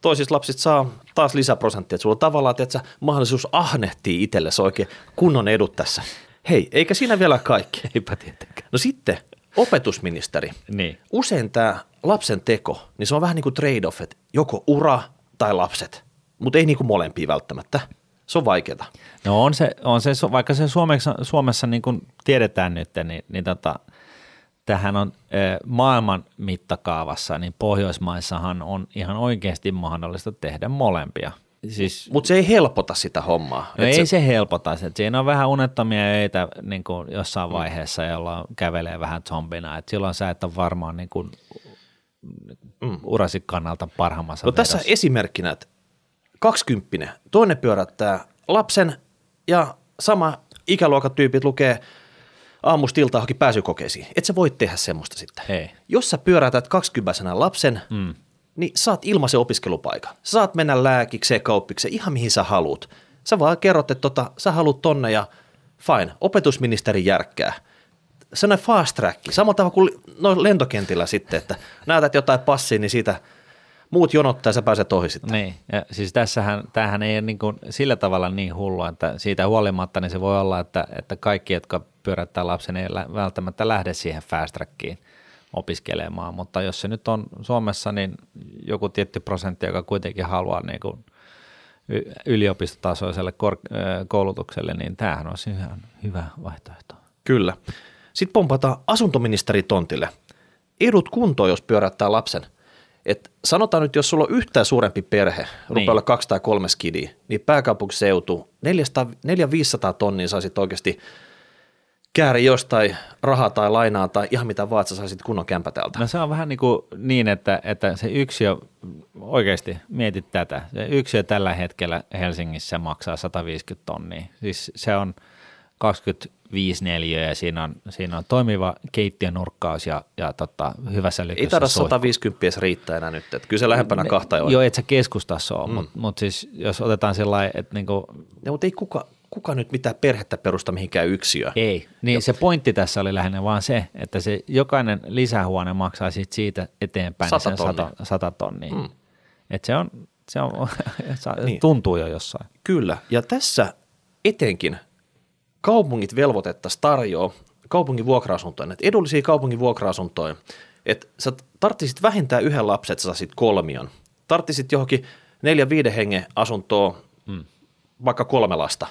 toisista lapsista saa taas lisäprosenttia, että sulla on tavallaan tiedätkö, mahdollisuus ahnehtia itsellesi oikein kunnon edut tässä. Hei, eikä siinä vielä kaikki. Eipä tietenkään. No sitten opetusministeri. Niin. Usein tämä lapsen teko, niin se on vähän niin kuin trade-off, että joko ura tai lapset, mutta ei niin kuin molempia välttämättä. Se on vaikeaa. No on se, on se vaikka se Suomessa, Suomessa niin kuin tiedetään nyt, niin, niin tota, tähän on maailman mittakaavassa, niin Pohjoismaissahan on ihan oikeasti mahdollista tehdä molempia. Siis Mutta se ei helpota sitä hommaa. No ei se, se helpota. että Siinä on vähän unettomia öitä niin kuin jossain Mm. vaiheessa, jolla kävelee vähän zombina. Et silloin sä et ole varmaan niin kuin Mm. urasi kannalta parhaimmassa No tässä esimerkkinä, että kaksikymppinen, toinen pyörättää lapsen ja sama ikäluokatyypit lukee aamusta iltaan johonkin pääsykokeisiin. Et sä voi tehdä semmoista sitten. Ei. Jos sä pyörätät 20 lapsen, Mm. Niin saat ilmaisen opiskelupaikan. Saat mennä lääkikseen, kauppikseen, ihan mihin sä haluut. Sä vaan kerrot, että tota, sä haluut tonne ja fine, opetusministeri järkkää. Sellainen fast track, samalla tavalla kuin no, lentokentillä sitten, että näytät jotain passia, niin siitä muut jonottaa ja sä pääset ohi sitten. Niin, ja siis tässähän, tämähän ei ole niin kuin sillä tavalla niin hullua, että siitä huolimatta niin se voi olla, että, että kaikki, jotka pyörättää lapsen, ei välttämättä lähde siihen fast trackiin opiskelemaan, mutta jos se nyt on Suomessa, niin joku tietty prosentti, joka kuitenkin haluaa niin kuin yliopistotasoiselle kor- koulutukselle, niin tämähän olisi ihan hyvä vaihtoehto. Kyllä. Sitten pompataan asuntoministeri tontille. Edut kuntoon, jos pyörättää lapsen. Et sanotaan nyt, jos sulla on yhtään suurempi perhe, niin. rupeaa olla kaksi tai kolme skidiä, niin pääkaupunkiseutu 400-500 tonnia saisit oikeasti kääri jostain rahaa tai lainaa tai ihan mitä vaan, että sä saisit kunnon kämpä täältä. No se on vähän niin, kuin niin että, että se yksiö, oikeasti mietit tätä, se yksiö tällä hetkellä Helsingissä maksaa 150 tonnia. Siis se on 25 neliöä ja siinä on, siinä on toimiva keittiönurkkaus ja, ja tota, hyvässä lykyssä Ei taida suihku. 150 edes riittää enää nyt, että kyllä se lähempänä kahta on. Joo, et sä keskustassa ole, mm. mutta mut siis jos otetaan sellainen, että niinku, Ja, mutta ei kuka, kuka nyt mitään perhettä perusta mihinkään yksiöön. ei, niin se pointti tässä oli lähinnä vaan se, että se jokainen lisähuone maksaa sit siitä eteenpäin Sata sen tonnia. sata, sata tonnia. Mm. Et se on, se on Niin. tuntuu jo jossain. Kyllä, ja tässä etenkin kaupungit velvoitettaisiin tarjoaa kaupungin vuokra-asuntoja, näitä edullisia kaupungin vuokra-asuntoja, että sä tarttisit vähintään yhden lapsen, että sä saisit kolmion. Tarttisit johonkin neljä viiden hengen asuntoon, mm. vaikka kolme lasta.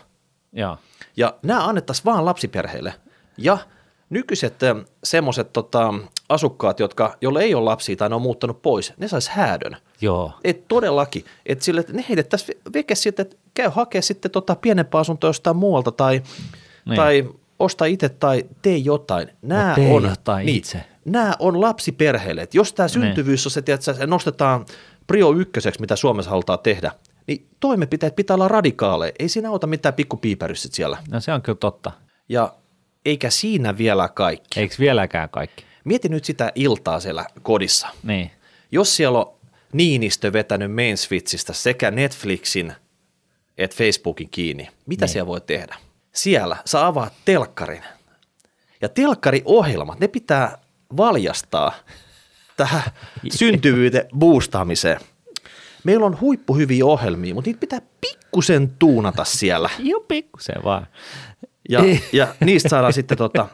Joo. Ja nämä annettaisiin vaan lapsiperheille. Ja nykyiset semmoiset tota, asukkaat, jotka, joille ei ole lapsia tai ne on muuttanut pois, ne sais häädön. Joo. Et todellakin, että sille, että ne heitettäisiin veke sitten, että käy hakea sitten tota pienempää asuntoa jostain muualta tai, Niin. tai osta itse tai tee jotain. Nämä tee on, jotain itse. Nämä on lapsiperheille. Et jos tämä syntyvyys on se, että se nostetaan prio ykköseksi, mitä Suomessa halutaan tehdä, niin toimenpiteet pitää olla radikaaleja. Ei siinä auta mitään pikkupiipäryssit siellä. No se on kyllä totta. Ja eikä siinä vielä kaikki. Eikö vieläkään kaikki? Mieti nyt sitä iltaa siellä kodissa. Niin. Jos siellä on Niinistö vetänyt main switchistä sekä Netflixin että Facebookin kiinni, mitä niin. siellä voi tehdä? Siellä sä avaat telkkarin. Ja telkkariohjelmat, ne pitää valjastaa tähän syntyvyyden boostaamiseen. Meillä on huippuhyviä ohjelmia, mutta niitä pitää pikkusen tuunata siellä. Joo, pikkusen vaan. Ja, ja niistä saadaan sitten tota,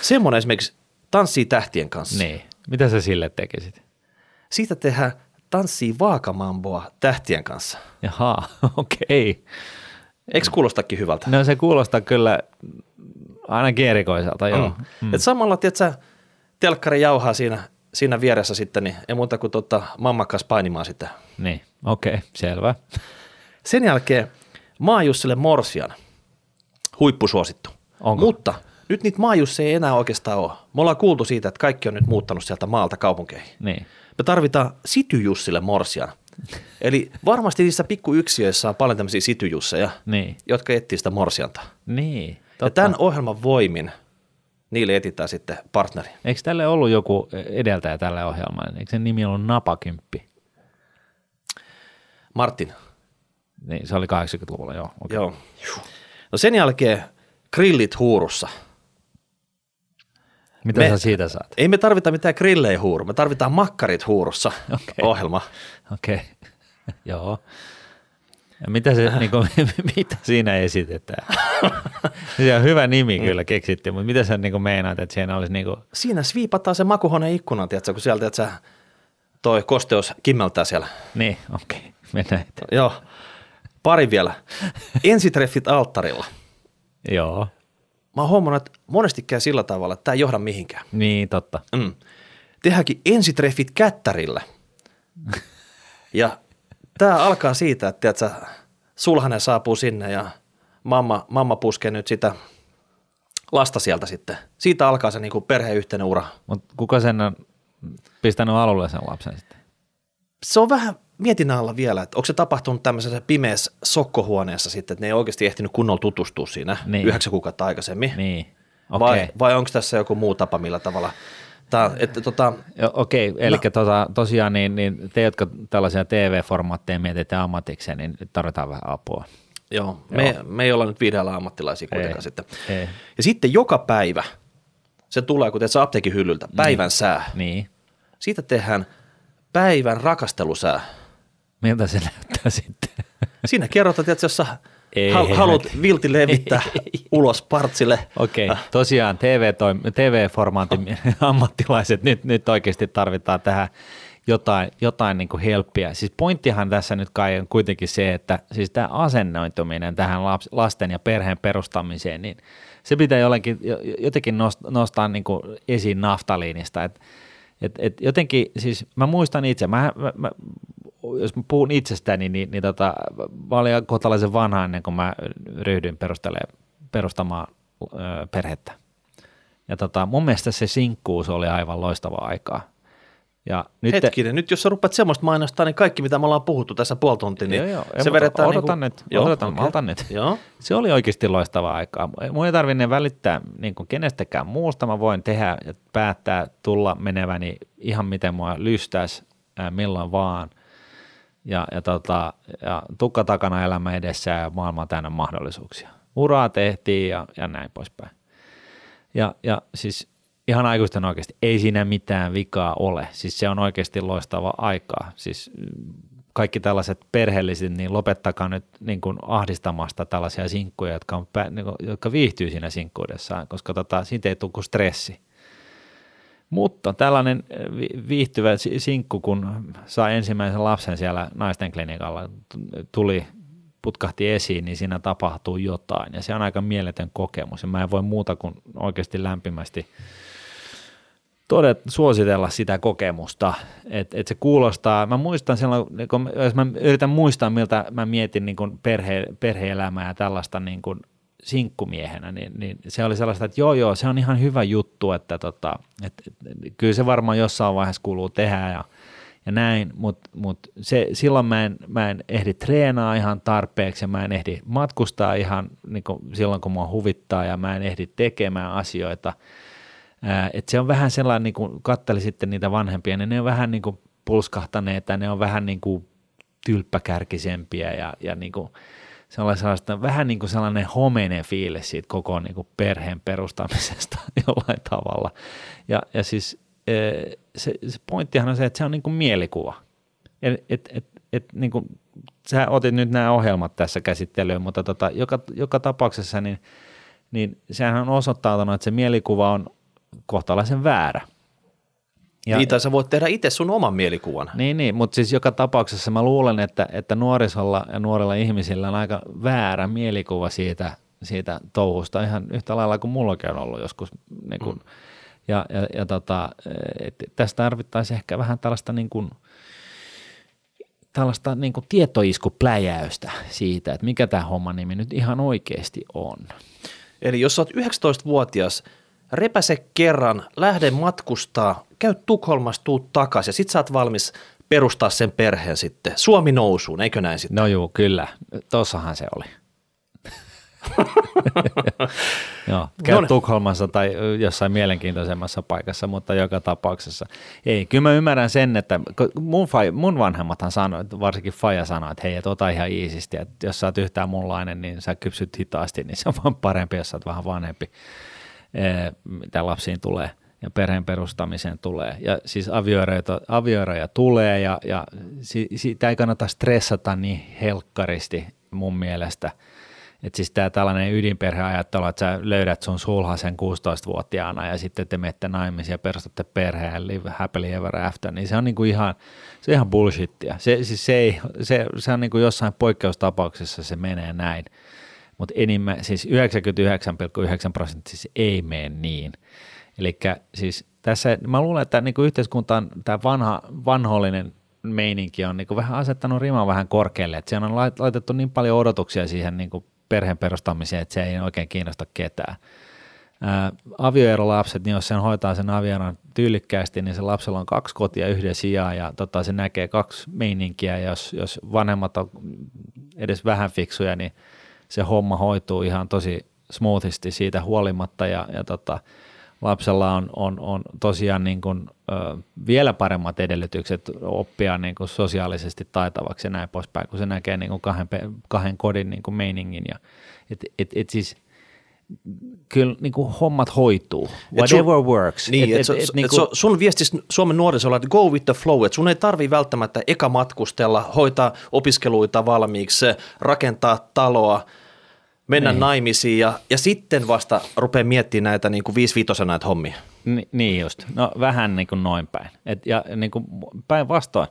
semmoinen esimerkiksi Tanssii tähtien kanssa. Niin. Mitä sä sille tekisit? Siitä tehdään Tanssii vaakamamboa tähtien kanssa. Jaha, okei. Okay. Eikö kuulostakin hyvältä? No se kuulostaa kyllä ainakin erikoiselta, joo. Mm. Mm. Et samalla, tiedätkö, telkkari jauhaa siinä, siinä vieressä sitten, niin ei muuta kuin tota, mamma kanssa painimaan sitten. Niin, okei, okay, selvä. Sen jälkeen Maajussille Morsian, huippusuosittu. Onko? Mutta nyt niitä maajusseja ei enää oikeastaan ole. Me ollaan kuultu siitä, että kaikki on nyt muuttanut sieltä maalta kaupunkeihin. Niin. Me tarvitaan Sityjussille Morsian. Eli varmasti niissä pikkuyksiöissä on paljon tämmöisiä sityjusseja, Niin. jotka etsii sitä morsianta. Niin, Ja totta. tämän ohjelman voimin niille etsitään sitten partneri. Eikö tälle ollut joku edeltäjä tälle ohjelmalle? Eikö sen nimi ollut Napakymppi? Martin, Niin, se oli 80-luvulla, joo. Okay. joo. No sen jälkeen grillit huurussa. Mitä Me- sä siitä saat? Ei me tarvita mitään grillejä huuru, me tarvitaan makkarit huurussa Okei. ohjelma. Okei, okay. joo. Ja mitä, se, niin kuin, mitä siinä esitetään? se on hyvä nimi kyllä keksittiin, mutta mitä sä niin kuin meinaat, että siinä olisi niin kuin, Siinä sviipataan se makuhuoneen ikkuna, tiedätkö, kun sieltä että toi kosteus kimmeltää siellä. niin, okei, okay. mennään eteenpäin. Joo, pari vielä. Ensitreffit alttarilla. Joo, Mä oon huomannut, että monesti käy sillä tavalla, että tämä ei johda mihinkään. niin totta. Mm. Tehdäänkin ensitreffit kättärillä. Ja tämä alkaa siitä, että tiedätkö, sulhanen saapuu sinne ja mamma, mamma puskee nyt sitä lasta sieltä sitten. Siitä alkaa se niinku perheyhteinen ura. Mutta kuka sen on pistänyt alulle sen lapsen sitten? Se on vähän mietinnän alla vielä, että onko se tapahtunut tämmöisessä pimeässä sokkohuoneessa sitten, että ne ei oikeasti ehtinyt kunnolla tutustua siinä Niin. niin. yhdeksän kuukautta aikaisemmin. Niin, Vai, okei. vai onko tässä joku muu tapa, millä tavalla? Tää, että tota, Okei, eli no. tota, tosiaan niin, niin te, jotka tällaisia TV-formaatteja mietitte ammatikseen, niin tarvitaan vähän apua. Joo, me, me ei olla nyt viidellä ammattilaisia kuitenkaan Ei, sitten. ei. Ja sitten joka päivä, se tulee kuten se apteekin hyllyltä, päivän sää. Niin. Siitä tehdään päivän rakastelusää. Miltä se näyttää sitten? Siinä kerrotaan, että jos sä Ei, hal- ei haluat vilti levittää ulos partsille. Okei, tosiaan TV-toim- TV-formaatin ammattilaiset, nyt, nyt oikeasti tarvitaan tähän jotain, jotain niin kuin helppiä. Siis pointtihan tässä nyt kai on kuitenkin se, että siis tämä asennoituminen tähän laps, lasten ja perheen perustamiseen, niin se pitää jotenkin, jotenkin nost- nostaa niin kuin esiin naftaliinista, että et, et jotenkin, siis mä muistan itse, mä, mä, mä, jos mä puhun itsestäni, niin, niin tota, mä olin kohtalaisen vanha ennen kuin mä ryhdyin perustamaan ö, perhettä. Ja tota, mun mielestä se sinkkuus oli aivan loistava aikaa. Ja nyt Hetkinen, te... nyt jos sä rupeat semmoista mainostaa, niin kaikki mitä me ollaan puhuttu tässä puoli tuntia, niin joo, joo. se vedetään odotan niin kuin... nyt, joo, odotan, okay. odotan nyt. Joo. Se oli oikeasti loistava aikaa. Mun ei tarvinne välittää niin kuin kenestäkään muusta, mä voin tehdä ja päättää tulla meneväni ihan miten mua lystäisi, milloin vaan. Ja, ja, tota, ja tukka takana elämä edessä ja maailma täynnä mahdollisuuksia. Uraa tehtiin ja, ja näin poispäin. Ja, ja siis ihan aikuisten oikeasti, ei siinä mitään vikaa ole. Siis se on oikeasti loistava aikaa. Siis kaikki tällaiset perheelliset, niin lopettakaa nyt niin kuin ahdistamasta tällaisia sinkkuja, jotka, on, niin jotka viihtyy siinä sinkkuudessaan, koska tota, siitä ei tule kuin stressi. Mutta tällainen viihtyvä sinkku, kun sai ensimmäisen lapsen siellä naisten klinikalla, tuli putkahti esiin, niin siinä tapahtuu jotain. Ja se on aika mieletön kokemus. Ja mä en voi muuta kuin oikeasti lämpimästi todet, suositella sitä kokemusta, että et se kuulostaa, mä muistan silloin, niin kun, jos mä yritän muistaa, miltä mä mietin niin perhe, perhe-elämää ja tällaista niin kuin sinkkumiehenä, niin, niin, se oli sellaista, että joo joo, se on ihan hyvä juttu, että tota, et, et, kyllä se varmaan jossain vaiheessa kuuluu tehdä ja, ja näin, mutta mut se, silloin mä en, mä en ehdi treenaa ihan tarpeeksi ja mä en ehdi matkustaa ihan niin kuin silloin, kun mua huvittaa ja mä en ehdi tekemään asioita – et se on vähän sellainen, niin kuin katteli sitten niitä vanhempia, niin ne on vähän niin kuin pulskahtaneita, ne on vähän niin kuin tylppäkärkisempiä ja, ja niin kuin sellaista, vähän niin kuin sellainen homeinen fiilis siitä koko niin kuin perheen perustamisesta jollain tavalla. Ja, ja siis se, se pointtihan on se, että se on niin kuin mielikuva. Et, et, et, et, niin kuin, sä otit nyt nämä ohjelmat tässä käsittelyyn, mutta tota, joka, joka tapauksessa niin, niin sehän on osoittautunut, että se mielikuva on kohtalaisen väärä. Ja, niin, tai sä voit tehdä itse sun oman mielikuvan. Niin, niin mutta siis joka tapauksessa mä luulen, että, että nuorisolla ja nuorilla ihmisillä on aika väärä mielikuva siitä, siitä touhusta, ihan yhtä lailla kuin mullakin on ollut joskus. Niin kuin, mm. Ja, ja, ja tota, et tästä tarvittaisiin ehkä vähän tällaista niin kuin, tällaista niin kuin tietoiskupläjäystä siitä, että mikä tämä homma nimi nyt ihan oikeasti on. Eli jos sä oot 19-vuotias – repäse kerran, lähde matkustaa, käy Tukholmassa, tuu takaisin ja sit sä oot valmis perustaa sen perheen sitten. Suomi nousuun, eikö näin sitten? No juu, kyllä. Tossahan se oli. Joo, käy no, Tukholmassa tai jossain mielenkiintoisemmassa paikassa, mutta joka tapauksessa. Ei, kyllä mä ymmärrän sen, että mun, fai, mun vanhemmathan sanoi, varsinkin Faja sanoi, että hei, et ota ihan iisisti, että jos sä oot yhtään munlainen, niin sä kypsyt hitaasti, niin se on vaan parempi, jos sä oot vähän vanhempi. Mitä lapsiin tulee ja perheen perustamiseen tulee. Ja siis avioeroja, tulee ja, ja siitä ei kannata stressata niin helkkaristi mun mielestä. Että siis tämä tällainen ydinperheajattelu, että sä löydät sun sulhasen 16-vuotiaana ja sitten te menette naimisiin ja perustatte perheen, live happily ever after, niin se on niinku ihan, se ihan bullshittia. Se, siis se, ei, se, se on niinku jossain poikkeustapauksessa se menee näin mutta enimmä, siis 99,9 prosenttia siis ei mene niin. Eli siis tässä, mä luulen, että niin yhteiskuntaan tämä vanha, vanhollinen meininki on niin vähän asettanut riman vähän korkealle, että siellä on laitettu niin paljon odotuksia siihen niin perheen perustamiseen, että se ei oikein kiinnosta ketään. Ää, avioerolapset, niin jos sen hoitaa sen avioeron tyylikkäästi, niin se lapsella on kaksi kotia yhden sijaan ja tota, se näkee kaksi meininkiä. Jos, jos vanhemmat on edes vähän fiksuja, niin se homma hoituu ihan tosi smoothisti siitä huolimatta ja, ja tota, lapsella on, on, on tosiaan niin kuin, ö, vielä paremmat edellytykset oppia niin kuin sosiaalisesti taitavaksi ja näin poispäin, kun se näkee niin kuin kahden, kahden kodin niin kuin meiningin. Ja, et, et, et siis, kyllä niin kuin hommat hoituu, whatever sun, works. Niin, et, et, et, et, niin kuin, sun viesti Suomen nuorisolla, että go with the flow, että sun ei tarvi välttämättä eka matkustella, hoitaa opiskeluita valmiiksi, rakentaa taloa – mennä niin. naimisiin ja, ja sitten vasta rupeaa miettimään näitä niin kuin viisi näitä hommia. Ni, niin just, no vähän niin kuin noin päin. Et, ja niin kuin päinvastoin,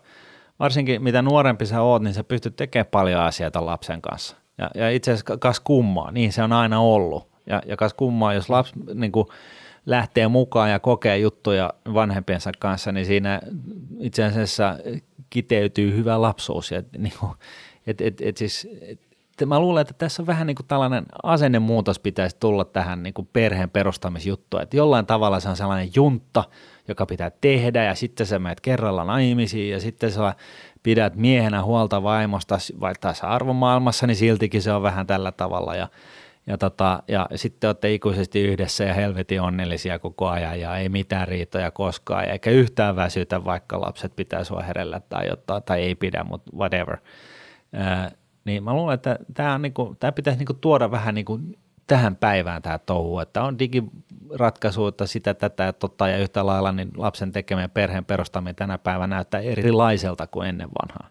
varsinkin mitä nuorempi sä oot, niin sä pystyt tekemään paljon asioita lapsen kanssa. Ja, ja itse asiassa kas kummaa, niin se on aina ollut. Ja, ja kas kummaa, jos lapsi niin kuin lähtee mukaan ja kokee juttuja vanhempiensa kanssa, niin siinä itse asiassa kiteytyy hyvä lapsuus. Ja, niin kuin, et, et, et siis, et, sitten mä luulen, että tässä on vähän niin kuin tällainen asennemuutos pitäisi tulla tähän niin kuin perheen perustamisjuttuun, että jollain tavalla se on sellainen juntta, joka pitää tehdä ja sitten sä menet kerralla naimisiin ja sitten sä pidät miehenä huolta vaimosta, vaikka tässä arvomaailmassa, niin siltikin se on vähän tällä tavalla ja ja, tota, ja sitten olette ikuisesti yhdessä ja helvetin onnellisia koko ajan ja ei mitään riitoja koskaan eikä yhtään väsytä, vaikka lapset pitää sua herellä tai jotain, tai ei pidä, mutta whatever. Niin mä luulen, että tämä, on niinku, tämä pitäisi niinku tuoda vähän niinku tähän päivään tämä touhu, että on digiratkaisuita, sitä, tätä ja totta, ja yhtä lailla niin lapsen tekeminen perheen perustaminen tänä päivänä näyttää erilaiselta kuin ennen vanhaa.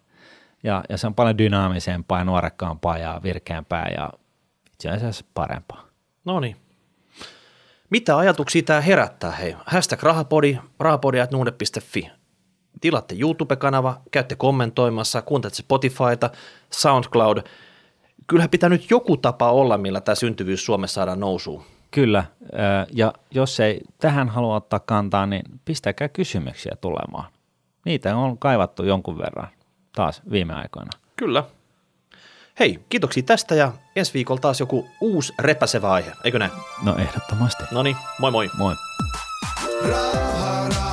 Ja, ja se on paljon dynaamisempaa ja nuorekkaampaa ja virkeämpää ja itse asiassa parempaa. No niin. Mitä ajatuksia tämä herättää? Hei, hashtag rahapodi, rahapodi.nuude.fi. Tilatte YouTube-kanava, käytte kommentoimassa, kuuntelette Spotifyta, SoundCloud. Kyllähän pitää nyt joku tapa olla, millä tämä syntyvyys Suomessa saadaan nousuun. Kyllä, ja jos ei tähän halua ottaa kantaa, niin pistäkää kysymyksiä tulemaan. Niitä on kaivattu jonkun verran taas viime aikoina. Kyllä. Hei, kiitoksia tästä ja ensi viikolla taas joku uusi repäsevä aihe, eikö näin? No ehdottomasti. No niin, moi moi. Moi. Raha.